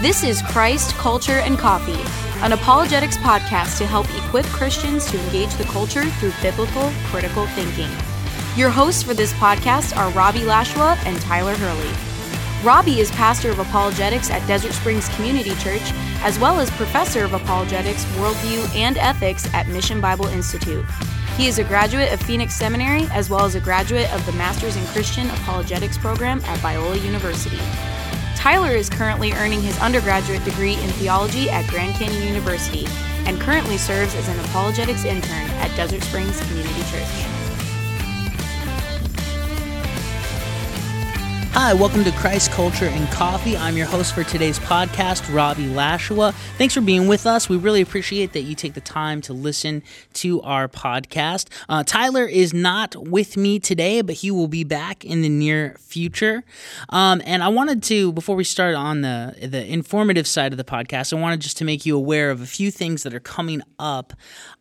This is Christ, Culture, and Coffee, an apologetics podcast to help equip Christians to engage the culture through biblical, critical thinking. Your hosts for this podcast are Robbie Lashua and Tyler Hurley. Robbie is pastor of apologetics at Desert Springs Community Church, as well as professor of apologetics, worldview, and ethics at Mission Bible Institute. He is a graduate of Phoenix Seminary, as well as a graduate of the Masters in Christian Apologetics program at Biola University. Tyler is currently earning his undergraduate degree in theology at Grand Canyon University and currently serves as an apologetics intern at Desert Springs Community Church. Hi, welcome to Christ Culture and Coffee. I'm your host for today's podcast, Robbie Lashua. Thanks for being with us. We really appreciate that you take the time to listen to our podcast. Uh, Tyler is not with me today, but he will be back in the near future. Um, and I wanted to, before we start on the the informative side of the podcast, I wanted just to make you aware of a few things that are coming up.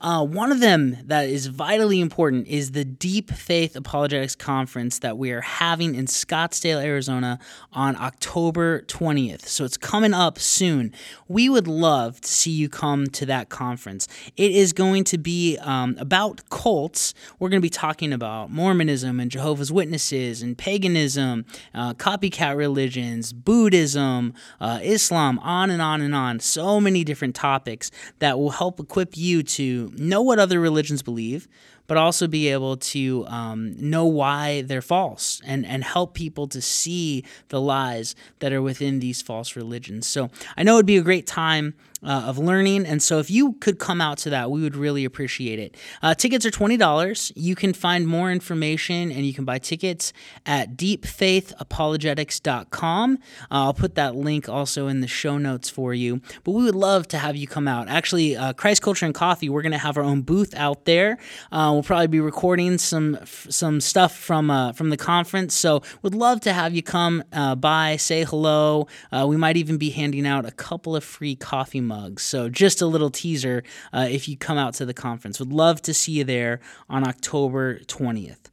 Uh, one of them that is vitally important is the Deep Faith Apologetics Conference that we are having in Scottsdale. Arizona on October 20th. So it's coming up soon. We would love to see you come to that conference. It is going to be um, about cults. We're going to be talking about Mormonism and Jehovah's Witnesses and paganism, uh, copycat religions, Buddhism, uh, Islam, on and on and on. So many different topics that will help equip you to know what other religions believe but also be able to um, know why they're false and, and help people to see the lies that are within these false religions. So I know it'd be a great time uh, of learning. And so if you could come out to that, we would really appreciate it. Uh, tickets are $20. You can find more information and you can buy tickets at deepfaithapologetics.com. Uh, I'll put that link also in the show notes for you. But we would love to have you come out. Actually, uh, Christ Culture and Coffee, we're going to have our own booth out there. Uh, we'll probably be recording some some stuff from uh, from the conference. So would love to have you come by, say hello. we might even be handing out a couple of free coffee mugs. So, just a little teaser uh, if you come out to the conference. Would love to see you there on October 20th.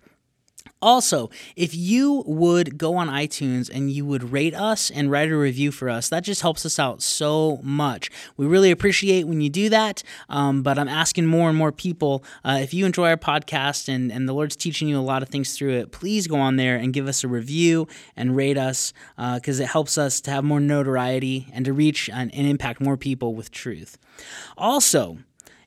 Also, if you would go on iTunes and you would rate us and write a review for us, that just helps us out so much. We really appreciate when you do that. Um, but I'm asking more and more people uh, if you enjoy our podcast and, and the Lord's teaching you a lot of things through it, please go on there and give us a review and rate us because uh, it helps us to have more notoriety and to reach and, and impact more people with truth. Also,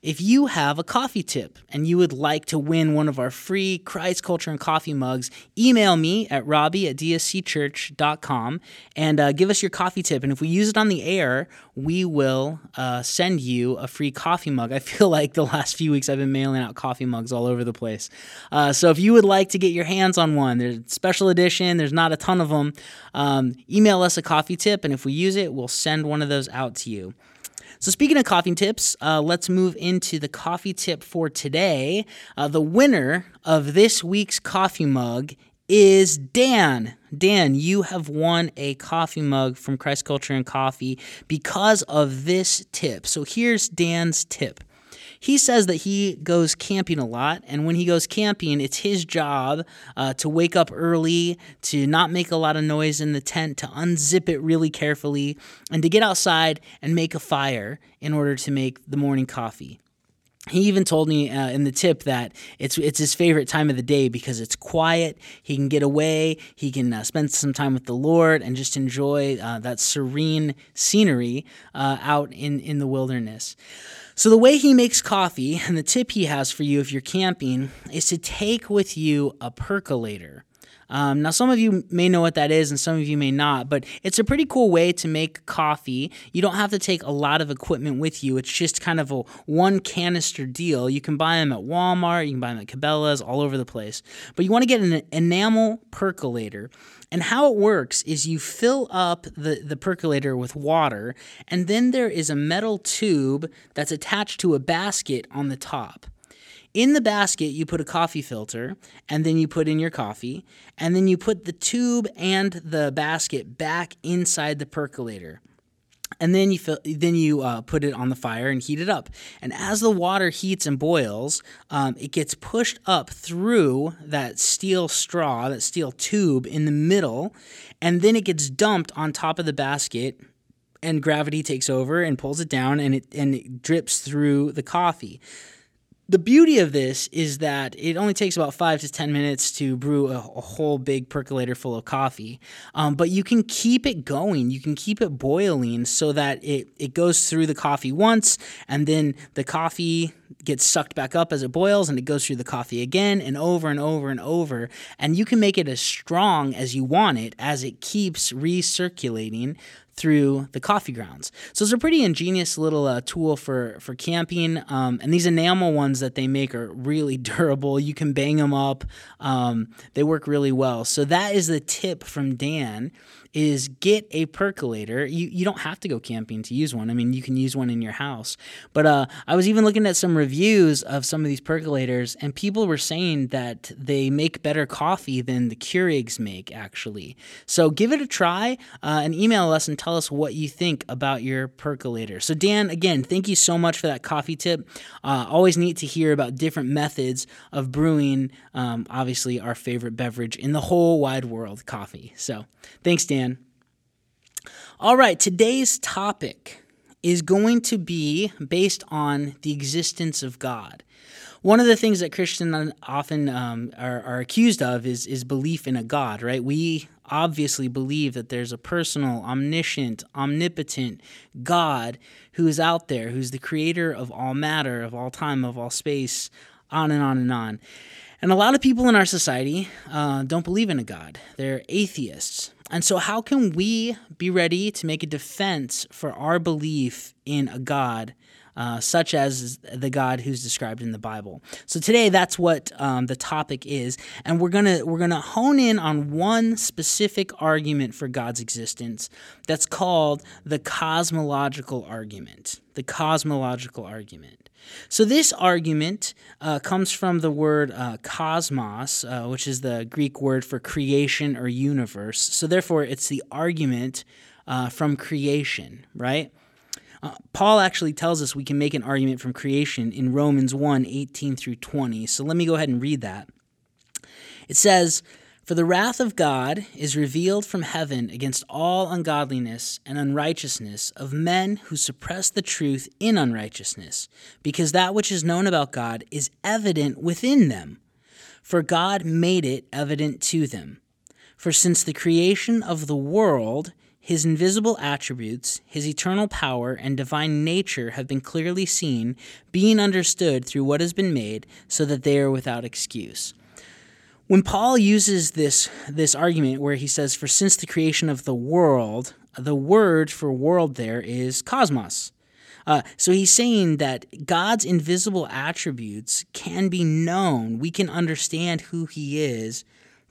if you have a coffee tip and you would like to win one of our free Christ Culture and Coffee mugs, email me at robbie at dscchurch.com and uh, give us your coffee tip. And if we use it on the air, we will uh, send you a free coffee mug. I feel like the last few weeks I've been mailing out coffee mugs all over the place. Uh, so if you would like to get your hands on one, there's special edition, there's not a ton of them. Um, email us a coffee tip, and if we use it, we'll send one of those out to you. So, speaking of coffee tips, uh, let's move into the coffee tip for today. Uh, the winner of this week's coffee mug is Dan. Dan, you have won a coffee mug from Christ Culture and Coffee because of this tip. So, here's Dan's tip. He says that he goes camping a lot, and when he goes camping, it's his job uh, to wake up early, to not make a lot of noise in the tent, to unzip it really carefully, and to get outside and make a fire in order to make the morning coffee. He even told me uh, in the tip that it's it's his favorite time of the day because it's quiet. He can get away. He can uh, spend some time with the Lord and just enjoy uh, that serene scenery uh, out in in the wilderness. So, the way he makes coffee and the tip he has for you if you're camping is to take with you a percolator. Um, now, some of you may know what that is, and some of you may not, but it's a pretty cool way to make coffee. You don't have to take a lot of equipment with you. It's just kind of a one canister deal. You can buy them at Walmart, you can buy them at Cabela's, all over the place. But you want to get an enamel percolator. And how it works is you fill up the, the percolator with water, and then there is a metal tube that's attached to a basket on the top. In the basket, you put a coffee filter, and then you put in your coffee, and then you put the tube and the basket back inside the percolator and then you fill, then you uh, put it on the fire and heat it up. And as the water heats and boils, um, it gets pushed up through that steel straw, that steel tube in the middle, and then it gets dumped on top of the basket and gravity takes over and pulls it down and it and it drips through the coffee the beauty of this is that it only takes about five to 10 minutes to brew a, a whole big percolator full of coffee. Um, but you can keep it going. You can keep it boiling so that it, it goes through the coffee once and then the coffee gets sucked back up as it boils and it goes through the coffee again and over and over and over. And you can make it as strong as you want it as it keeps recirculating through the coffee grounds. So it's a pretty ingenious little uh, tool for for camping. Um, and these enamel ones that they make are really durable. You can bang them up. Um, they work really well. So that is the tip from Dan is get a percolator. You you don't have to go camping to use one. I mean, you can use one in your house. But uh, I was even looking at some reviews of some of these percolators, and people were saying that they make better coffee than the Keurigs make, actually. So give it a try uh, and email us and tell us what you think about your percolator. So Dan, again, thank you so much for that coffee tip. Uh, always neat to hear about different methods of brewing. Um, obviously, our favorite beverage in the whole wide world, coffee. So thanks, Dan. All right, today's topic is going to be based on the existence of God. One of the things that Christians often um, are, are accused of is, is belief in a God, right? We obviously believe that there's a personal, omniscient, omnipotent God who is out there, who's the creator of all matter, of all time, of all space, on and on and on. And a lot of people in our society uh, don't believe in a God. They're atheists. And so, how can we be ready to make a defense for our belief in a God? Uh, such as the God who's described in the Bible. So today, that's what um, the topic is, and we're gonna we're gonna hone in on one specific argument for God's existence. That's called the cosmological argument. The cosmological argument. So, this argument uh, comes from the word uh, cosmos, uh, which is the Greek word for creation or universe. So, therefore, it's the argument uh, from creation, right? Paul actually tells us we can make an argument from creation in Romans 1 18 through 20. So, let me go ahead and read that. It says, for the wrath of God is revealed from heaven against all ungodliness and unrighteousness of men who suppress the truth in unrighteousness, because that which is known about God is evident within them, for God made it evident to them. For since the creation of the world, his invisible attributes, his eternal power, and divine nature have been clearly seen, being understood through what has been made, so that they are without excuse. When Paul uses this this argument where he says, "For since the creation of the world," the word for world there is cosmos. Uh, so he's saying that God's invisible attributes can be known. We can understand who He is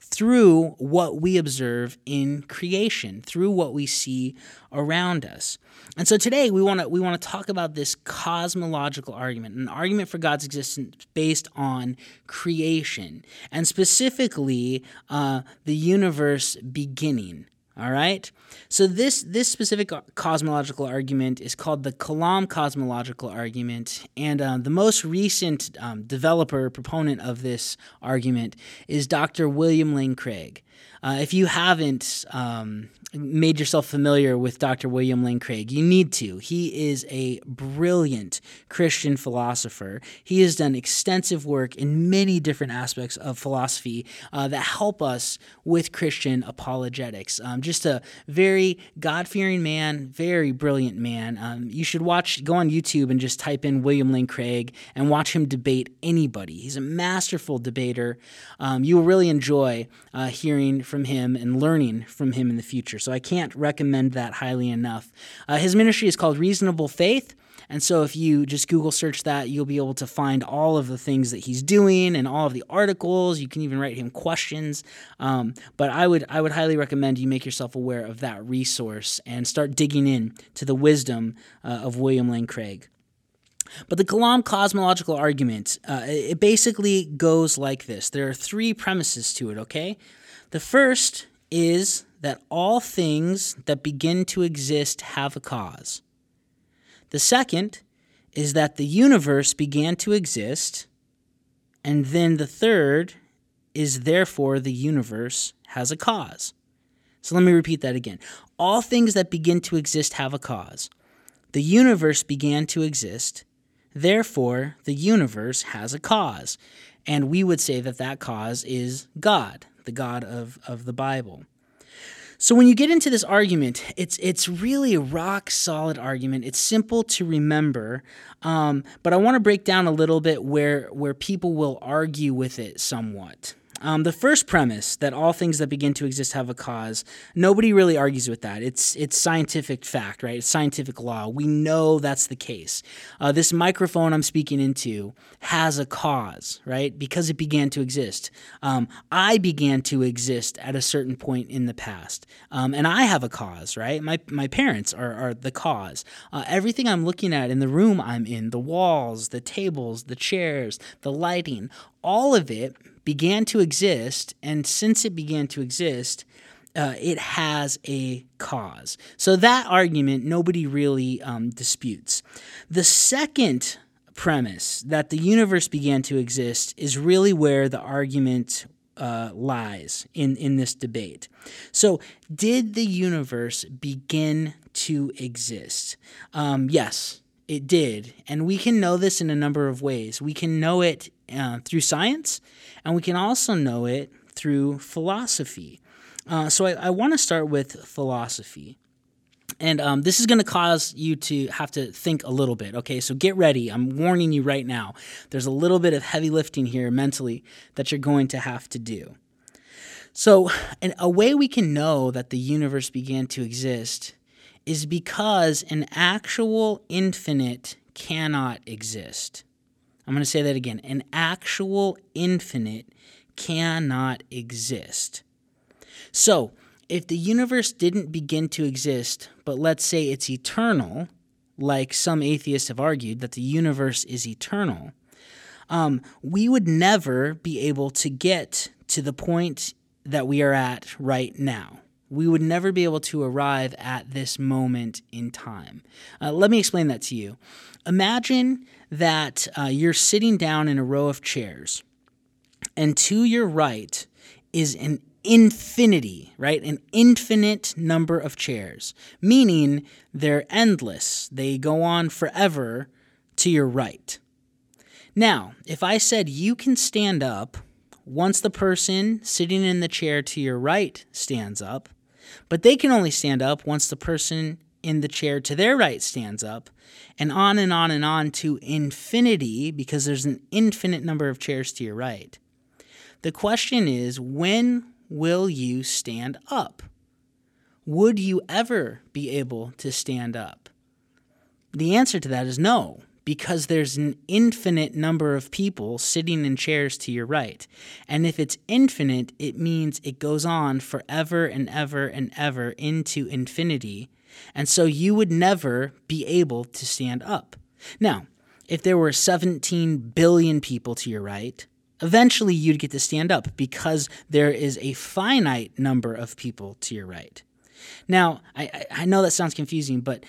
through what we observe in creation, through what we see around us. And so today we want to we want to talk about this cosmological argument, an argument for God's existence based on creation, and specifically uh, the universe beginning. All right. So this this specific cosmological argument is called the Kalam cosmological argument, and uh, the most recent um, developer proponent of this argument is Dr. William Lane Craig. Uh, if you haven't um, made yourself familiar with Dr. William Lane Craig, you need to. He is a brilliant Christian philosopher. He has done extensive work in many different aspects of philosophy uh, that help us with Christian apologetics. Um, just a very God fearing man, very brilliant man. Um, you should watch, go on YouTube and just type in William Lane Craig and watch him debate anybody. He's a masterful debater. Um, you will really enjoy uh, hearing from him and learning from him in the future. So I can't recommend that highly enough. Uh, his ministry is called Reasonable Faith. And so, if you just Google search that, you'll be able to find all of the things that he's doing and all of the articles. You can even write him questions. Um, but I would I would highly recommend you make yourself aware of that resource and start digging in to the wisdom uh, of William Lane Craig. But the Kalam cosmological argument, uh, it basically goes like this. There are three premises to it, okay? The first is that all things that begin to exist have a cause. The second is that the universe began to exist. And then the third is therefore the universe has a cause. So let me repeat that again. All things that begin to exist have a cause. The universe began to exist. Therefore, the universe has a cause. And we would say that that cause is God, the God of, of the Bible. So when you get into this argument, it's it's really a rock solid argument. It's simple to remember, um, but I want to break down a little bit where where people will argue with it somewhat. Um, the first premise that all things that begin to exist have a cause, nobody really argues with that. It's it's scientific fact, right? It's scientific law. We know that's the case. Uh, this microphone I'm speaking into has a cause, right? Because it began to exist. Um, I began to exist at a certain point in the past, um, and I have a cause, right? My my parents are are the cause. Uh, everything I'm looking at in the room I'm in, the walls, the tables, the chairs, the lighting, all of it began to exist, and since it began to exist, uh, it has a cause. So that argument nobody really um, disputes. The second premise that the universe began to exist is really where the argument uh, lies in, in this debate. So, did the universe begin to exist? Um, yes, it did. And we can know this in a number of ways. We can know it uh, through science, and we can also know it through philosophy. Uh, so I, I want to start with philosophy. And um, this is going to cause you to have to think a little bit. Okay, so get ready. I'm warning you right now. There's a little bit of heavy lifting here mentally that you're going to have to do. So, a way we can know that the universe began to exist is because an actual infinite cannot exist. I'm going to say that again. An actual infinite cannot exist. So, if the universe didn't begin to exist, but let's say it's eternal, like some atheists have argued that the universe is eternal, um, we would never be able to get to the point that we are at right now. We would never be able to arrive at this moment in time. Uh, let me explain that to you. Imagine that uh, you're sitting down in a row of chairs, and to your right is an infinity, right? An infinite number of chairs, meaning they're endless. They go on forever to your right. Now, if I said you can stand up once the person sitting in the chair to your right stands up, but they can only stand up once the person in the chair to their right stands up, and on and on and on to infinity because there's an infinite number of chairs to your right. The question is when will you stand up? Would you ever be able to stand up? The answer to that is no, because there's an infinite number of people sitting in chairs to your right. And if it's infinite, it means it goes on forever and ever and ever into infinity and so you would never be able to stand up. Now, if there were 17 billion people to your right, eventually you'd get to stand up because there is a finite number of people to your right. Now, I, I know that sounds confusing, but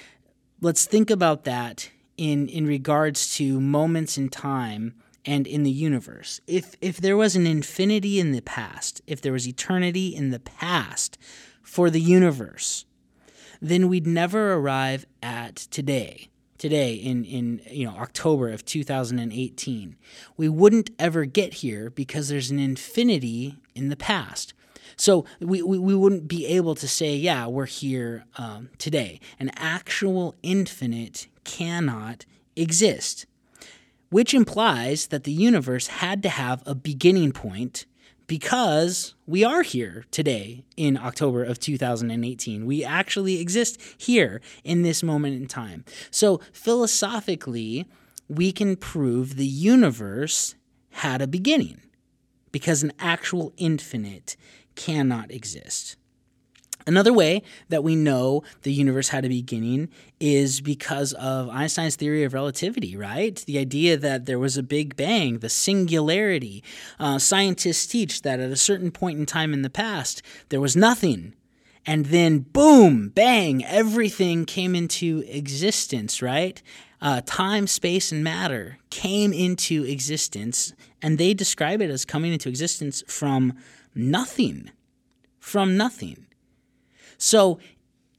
let's think about that in, in regards to moments in time and in the universe. If, if there was an infinity in the past, if there was eternity in the past for the universe, then we'd never arrive at today today in, in you know October of 2018. We wouldn't ever get here because there's an infinity in the past. So we, we, we wouldn't be able to say, yeah, we're here um, today. An actual infinite cannot exist, which implies that the universe had to have a beginning point because we are here today in October of 2018. We actually exist here in this moment in time. So, philosophically, we can prove the universe had a beginning because an actual infinite cannot exist. Another way that we know the universe had a beginning is because of Einstein's theory of relativity, right? The idea that there was a big bang, the singularity. Uh, scientists teach that at a certain point in time in the past, there was nothing. And then, boom, bang, everything came into existence, right? Uh, time, space, and matter came into existence, and they describe it as coming into existence from nothing. From nothing. So,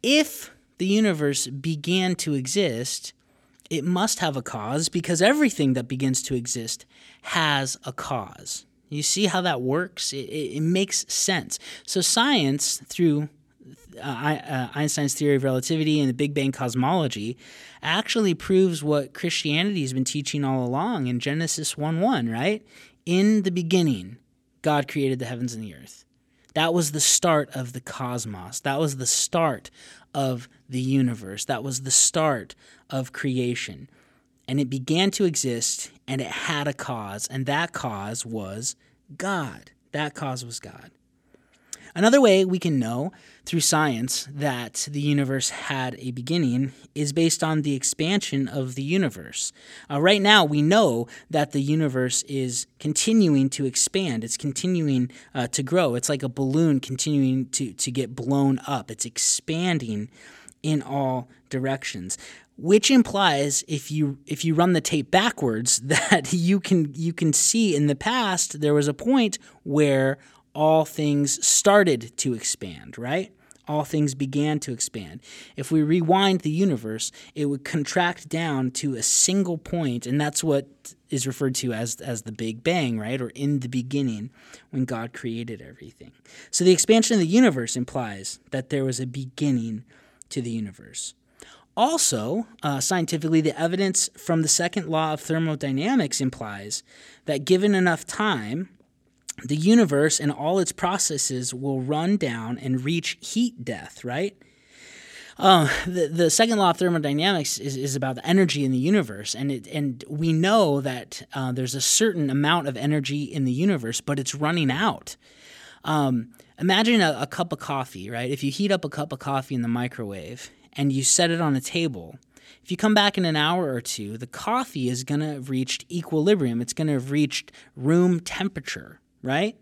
if the universe began to exist, it must have a cause because everything that begins to exist has a cause. You see how that works? It, it, it makes sense. So, science, through uh, uh, Einstein's theory of relativity and the Big Bang cosmology, actually proves what Christianity has been teaching all along in Genesis 1 1, right? In the beginning, God created the heavens and the earth. That was the start of the cosmos. That was the start of the universe. That was the start of creation. And it began to exist and it had a cause, and that cause was God. That cause was God. Another way we can know through science that the universe had a beginning is based on the expansion of the universe. Uh, right now, we know that the universe is continuing to expand, it's continuing uh, to grow. It's like a balloon continuing to, to get blown up, it's expanding in all directions which implies if you if you run the tape backwards that you can you can see in the past there was a point where all things started to expand, right? All things began to expand. If we rewind the universe, it would contract down to a single point, and that's what is referred to as, as the Big Bang, right? Or in the beginning when God created everything. So the expansion of the universe implies that there was a beginning to the universe. Also, uh, scientifically, the evidence from the second law of thermodynamics implies that given enough time, the universe and all its processes will run down and reach heat death, right? Uh, the, the second law of thermodynamics is, is about the energy in the universe, and it, and we know that uh, there's a certain amount of energy in the universe, but it's running out. Um, imagine a, a cup of coffee, right? If you heat up a cup of coffee in the microwave and you set it on a table, if you come back in an hour or two, the coffee is going to have reached equilibrium. It's going to have reached room temperature, right?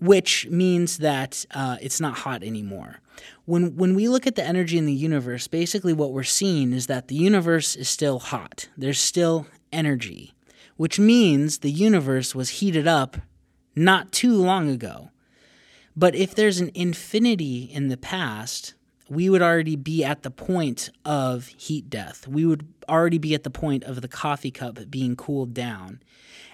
Which means that uh, it's not hot anymore. When, when we look at the energy in the universe, basically what we're seeing is that the universe is still hot. There's still energy, which means the universe was heated up not too long ago. But if there's an infinity in the past, we would already be at the point of heat death. We would already be at the point of the coffee cup being cooled down.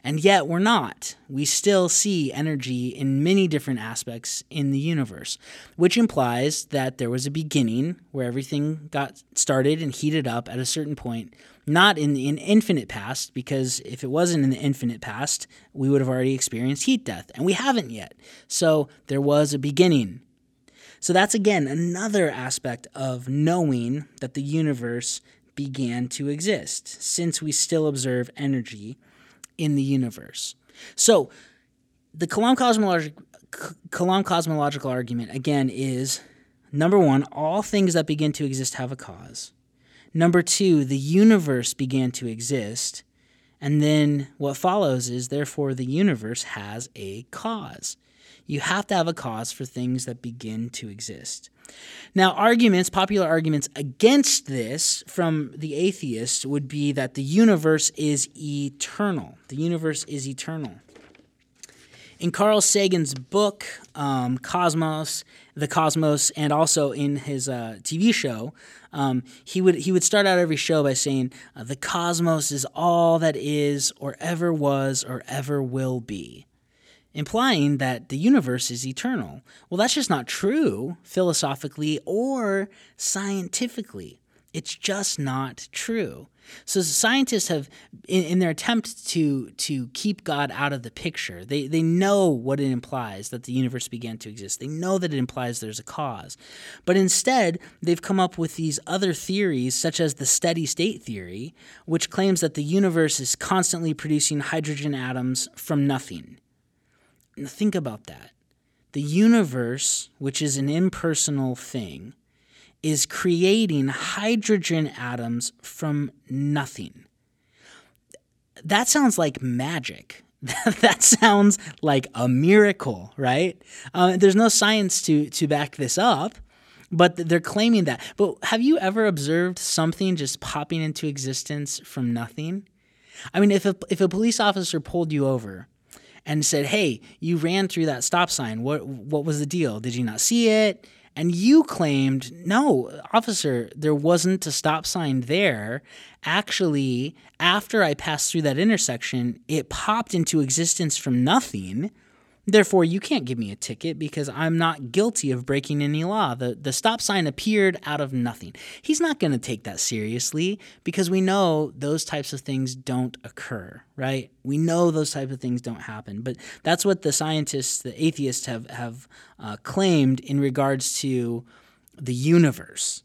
And yet we're not. We still see energy in many different aspects in the universe, which implies that there was a beginning where everything got started and heated up at a certain point, not in the infinite past, because if it wasn't in the infinite past, we would have already experienced heat death, and we haven't yet. So there was a beginning. So that's again another aspect of knowing that the universe began to exist, since we still observe energy in the universe. So, the Kalam, cosmolog- Kalam cosmological argument, again, is number one, all things that begin to exist have a cause. Number two, the universe began to exist. And then what follows is, therefore, the universe has a cause. You have to have a cause for things that begin to exist. Now, arguments, popular arguments against this from the atheist would be that the universe is eternal. The universe is eternal. In Carl Sagan's book, um, Cosmos, The Cosmos, and also in his uh, TV show, um, he would he would start out every show by saying, "The cosmos is all that is, or ever was, or ever will be." Implying that the universe is eternal. Well, that's just not true philosophically or scientifically. It's just not true. So scientists have, in, in, their attempt to to keep God out of the picture, they they know what it implies that the universe began to exist. They know that it implies there's a cause, but instead they've come up with these other theories, such as the steady state theory, which claims that the universe is constantly producing hydrogen atoms from nothing. Think about that. The universe, which is an impersonal thing, is creating hydrogen atoms from nothing. That sounds like magic. that sounds like a miracle, right? Uh, there's no science to to back this up, but they're claiming that. But have you ever observed something just popping into existence from nothing? I mean, if a, if a police officer pulled you over and said, "Hey, you ran through that stop sign. What what was the deal? Did you not see it?" And you claimed, no, officer, there wasn't a stop sign there. Actually, after I passed through that intersection, it popped into existence from nothing. Therefore, you can't give me a ticket because I'm not guilty of breaking any law. The, the stop sign appeared out of nothing. He's not going to take that seriously because we know those types of things don't occur, right? We know those types of things don't happen. But that's what the scientists, the atheists, have, have uh, claimed in regards to the universe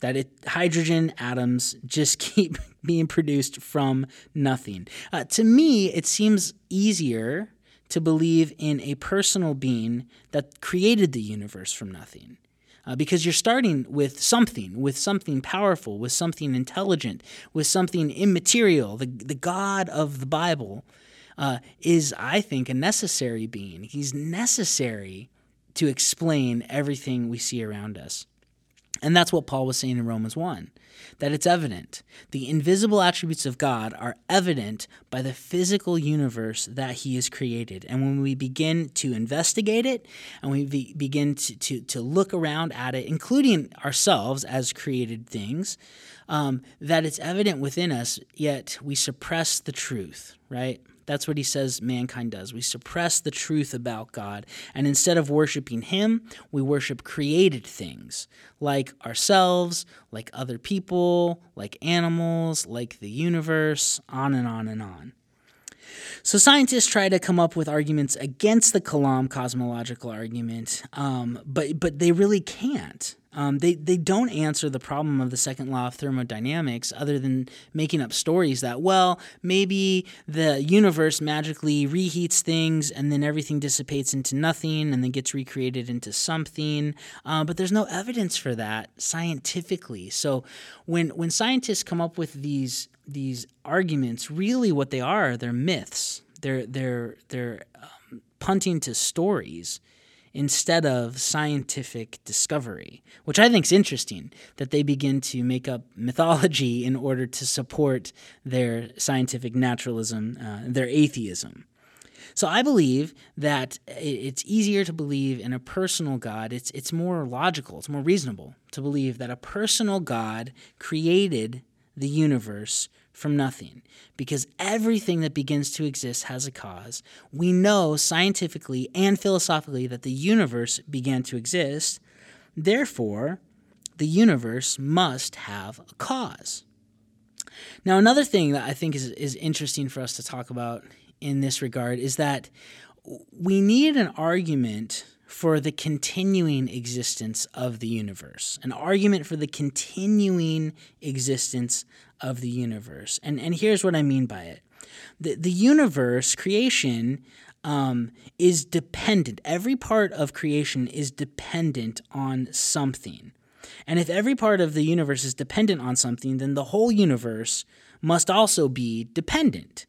that it, hydrogen atoms just keep being produced from nothing. Uh, to me, it seems easier to believe in a personal being that created the universe from nothing. Uh, because you're starting with something, with something powerful, with something intelligent, with something immaterial. The, the God of the Bible uh, is, I think, a necessary being. He's necessary to explain everything we see around us. And that's what Paul was saying in Romans 1 that it's evident. The invisible attributes of God are evident by the physical universe that He has created. And when we begin to investigate it and we be, begin to, to, to, look around at it, including ourselves as created things, um, that it's evident within us, yet we suppress the truth, right? That's what he says mankind does. We suppress the truth about God, and instead of worshiping him, we worship created things like ourselves, like other people, like animals, like the universe, on and on and on. So scientists try to come up with arguments against the Kalam cosmological argument, um, but but they really can't. Um, they, they don't answer the problem of the second law of thermodynamics other than making up stories that, well, maybe the universe magically reheats things and then everything dissipates into nothing and then gets recreated into something. Uh, but there's no evidence for that scientifically. So when, when scientists come up with these, these arguments, really what they are, they're myths. They're, they're, they're um, punting to stories instead of scientific discovery, which I think is interesting that they begin to make up mythology in order to support their scientific naturalism, uh, their atheism. So I believe that it's easier to believe in a personal God. It's it's more logical, it's more reasonable to believe that a personal God created the universe from nothing because everything that begins to exist has a cause. We know scientifically and philosophically that the universe began to exist. Therefore, the universe must have a cause. Now, another thing that I think is, is interesting for us to talk about in this regard is that we need an argument for the continuing existence of the universe, an argument for the continuing existence of the universe. And, and here's what I mean by it the, the universe, creation, um, is dependent. Every part of creation is dependent on something. And if every part of the universe is dependent on something, then the whole universe must also be dependent.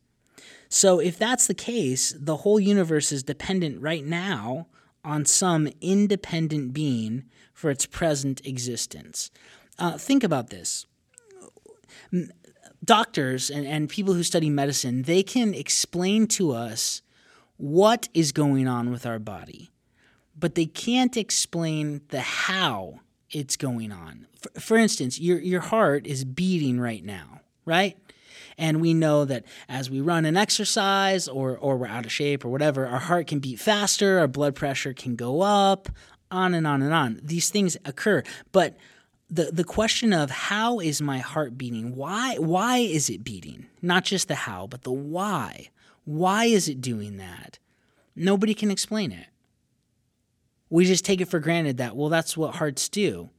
So, if that's the case, the whole universe is dependent right now on some independent being for its present existence. Uh, think about this. Doctors and, and people who study medicine, they can explain to us what is going on with our body, but they can't explain the how it's going on. For, for instance, your, your heart is beating right now, right? And we know that as we run and exercise or, or we're out of shape or whatever, our heart can beat faster, our blood pressure can go up, on and on and on. These things occur. But the, the question of how is my heart beating? Why why is it beating? Not just the how, but the why. Why is it doing that? Nobody can explain it. We just take it for granted that, well, that's what hearts do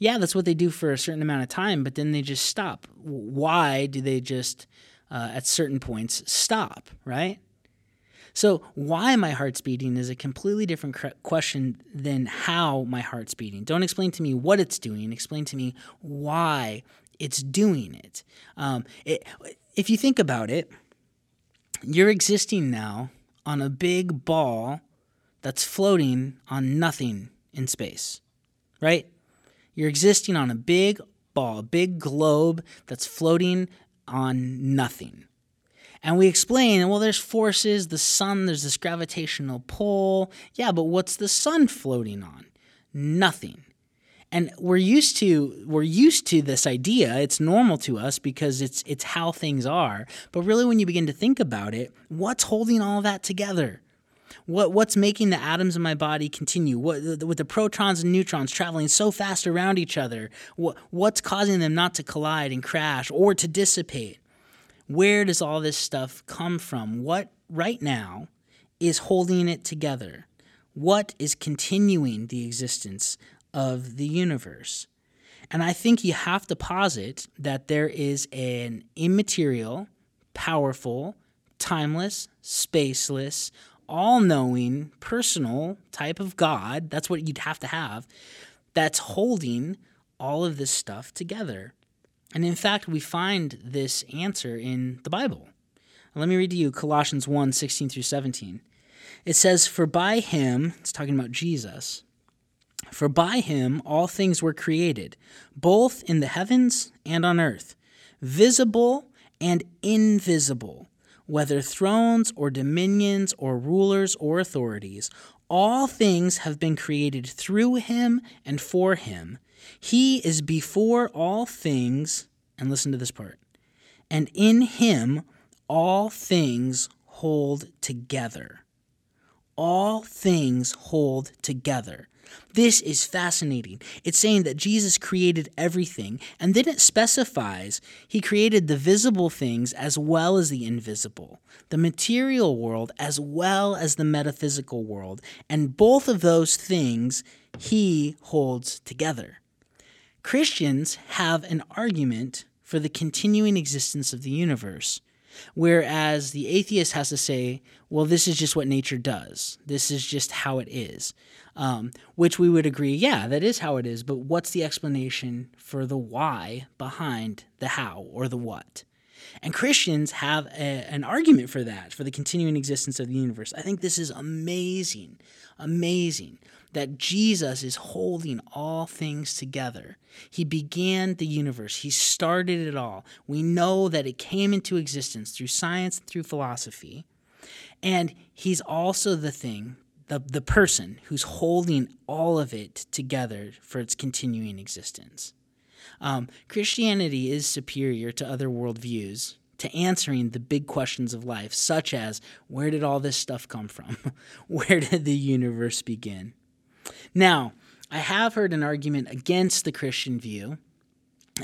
yeah, that's what they do for a certain amount of time, but then they just stop. Why do they just, uh, at certain points, stop, right? So, why my heart's beating is a completely different question than how my heart's beating. Don't explain to me what it's doing, explain to me why it's doing it. Um, it if you think about it, you're existing now on a big ball that's floating on nothing in space, right? You're existing on a big ball, a big globe that's floating on nothing. And we explain, well, there's forces, the sun, there's this gravitational pull. Yeah, but what's the sun floating on? Nothing. And we're used to we're used to this idea. It's normal to us because it's it's how things are. But really when you begin to think about it, what's holding all that together? What what's making the atoms in my body continue? What with the protons and neutrons traveling so fast around each other? What what's causing them not to collide and crash or to dissipate? Where does all this stuff come from? What right now is holding it together? What is continuing the existence of the universe? And I think you have to posit that there is an immaterial, powerful, timeless, spaceless, all knowing, personal type of God. That's what you'd have to have that's holding all of this stuff together. And in fact, we find this answer in the Bible. Let me read to you Colossians 1 16 through 17. It says, For by him, it's talking about Jesus, for by him all things were created, both in the heavens and on earth, visible and invisible whether thrones or dominions or rulers or authorities, all things have been created through him and for him. He is before all things, and listen to this part, and in him all things hold together. All things hold together. This is fascinating. It's saying that Jesus created everything, and then it specifies he created the visible things as well as the invisible, the material world as well as the metaphysical world, and both of those things he holds together. Christians have an argument for the continuing existence of the universe. Whereas the atheist has to say, well, this is just what nature does. This is just how it is um, which we would agree, yeah, that is how it is. But what's the explanation for the why behind the how or the what? And Christians have a, an argument for that, for the continuing existence of the universe. I think this is amazing, amazing that Jesus is holding all things together. He began the universe, He started it all. We know that it came into existence through science and through philosophy. And He's also the thing the, the person who's holding all of it together for its continuing existence. Um, Christianity is superior to other worldviews to answering the big questions of life, such as where did all this stuff come from? where did the universe begin? Now, I have heard an argument against the Christian view,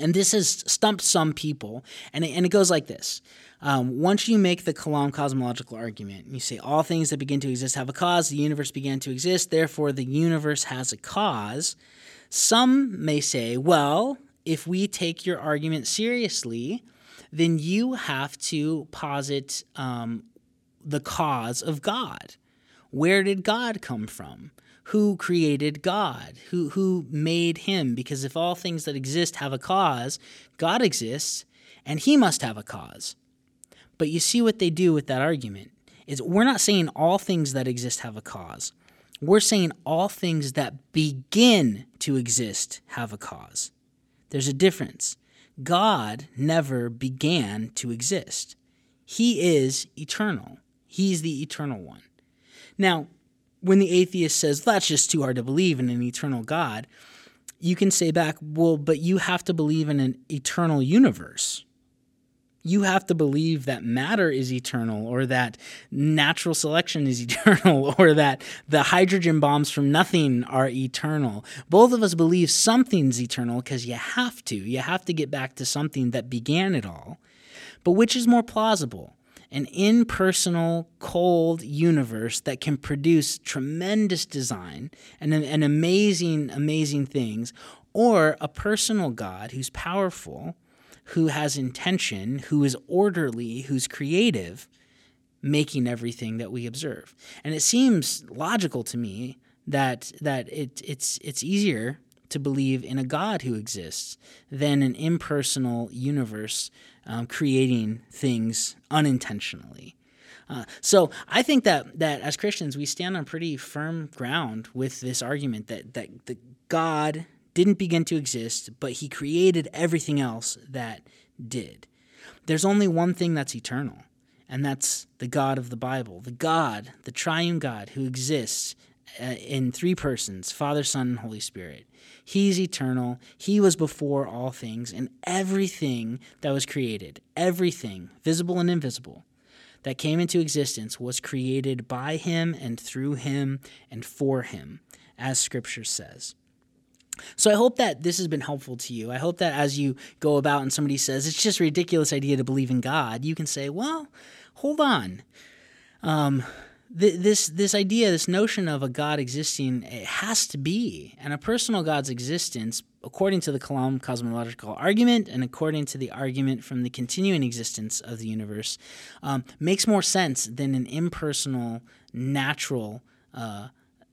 and this has stumped some people, and it, and it goes like this um, once you make the Kalam cosmological argument, you say all things that begin to exist have a cause, the universe began to exist, therefore the universe has a cause. Some may say, well, if we take your argument seriously, then you have to posit um, the cause of God. Where did God come from? Who created God? Who, who made him? Because if all things that exist have a cause, God exists, and he must have a cause. But you see what they do with that argument is we're not saying all things that exist have a cause. We're saying all things that begin to exist have a cause. There's a difference. God never began to exist. He is eternal. He's the eternal one. Now, when the atheist says that's just too hard to believe in an eternal God, you can say back, well, but you have to believe in an eternal universe you have to believe that matter is eternal or that natural selection is eternal or that the hydrogen bombs from nothing are eternal. Both of us believe something's eternal because you have to. You have to get back to something that began it all. But which is more plausible? An impersonal, cold universe that can produce tremendous design and, and amazing, amazing things, or a personal God who's powerful who has intention, who is orderly, who's creative, making everything that we observe. And it seems logical to me that that it, it's it's easier to believe in a God who exists than an impersonal universe um, creating things unintentionally. Uh, so I think that that as Christians we stand on pretty firm ground with this argument that that the God didn't begin to exist, but he created everything else that did. There's only one thing that's eternal, and that's the God of the Bible, the God, the triune God who exists in three persons Father, Son, and Holy Spirit. He's eternal. He was before all things, and everything that was created, everything, visible and invisible, that came into existence was created by him and through him and for him, as Scripture says. So I hope that this has been helpful to you. I hope that as you go about and somebody says it's just a ridiculous idea to believe in God, you can say, "Well, hold on." Um, this this idea, this notion of a God existing, it has to be, and a personal God's existence, according to the Kalam cosmological argument and according to the argument from the continuing existence of the universe, um, makes more sense than an impersonal, natural, uh,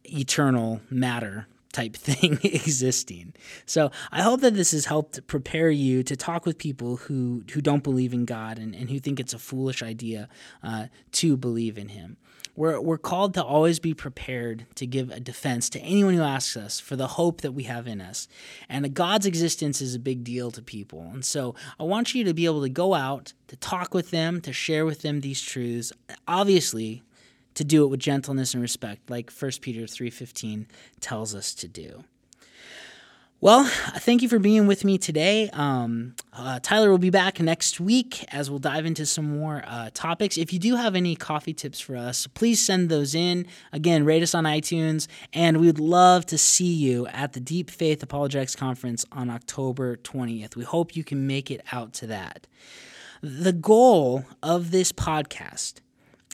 eternal matter type thing existing. So I hope that this has helped prepare you to talk with people who, who don't believe in God and, and who think it's a foolish idea uh, to believe in Him. We're, we're called to always be prepared to give a defense to anyone who asks us for the hope that we have in us. And God's existence is a big deal to people. And so I want you to be able to go out, to talk with them, to share with them these truths. Obviously, to do it with gentleness and respect, like 1 Peter 3.15 tells us to do. Well, thank you for being with me today. Um, uh, Tyler will be back next week as we'll dive into some more uh, topics. If you do have any coffee tips for us, please send those in. Again, rate us on iTunes, and we would love to see you at the Deep Faith Apologetics Conference on October 20th. We hope you can make it out to that. The goal of this podcast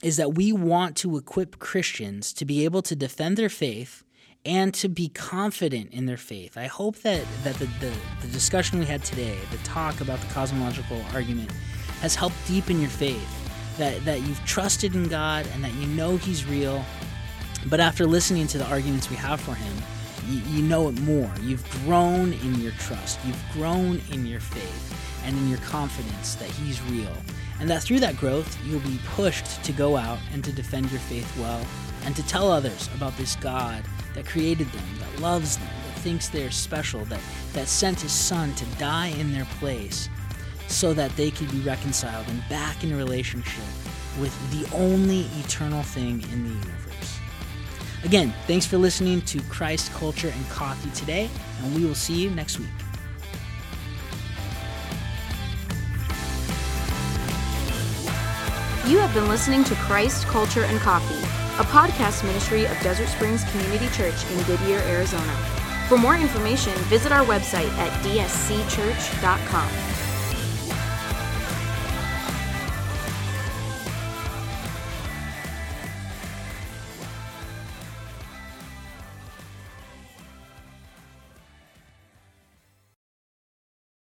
is that we want to equip Christians to be able to defend their faith and to be confident in their faith. I hope that, that the, the, the, discussion we had today, the talk about the cosmological argument, has helped deepen your faith. That, that you've trusted in God and that you know He's real. But after listening to the arguments we have for Him, you, you know it more. You've grown in your trust, you've grown in your faith, and in your confidence that He's real and that through that growth, you'll be pushed to go out and to defend your faith well, and to tell others about this God that created them, that loves them, that thinks they're special, that, that sent his son to die in their place so that they could be reconciled and back in relationship with the only eternal thing in the universe. Again, thanks for listening to Christ, Culture, and Coffee today, and we will see you next week. You have been listening to Christ, Culture, and Coffee, a podcast ministry of Desert Springs Community Church in Goodyear, Arizona. For more information, visit our website at dscchurch.com.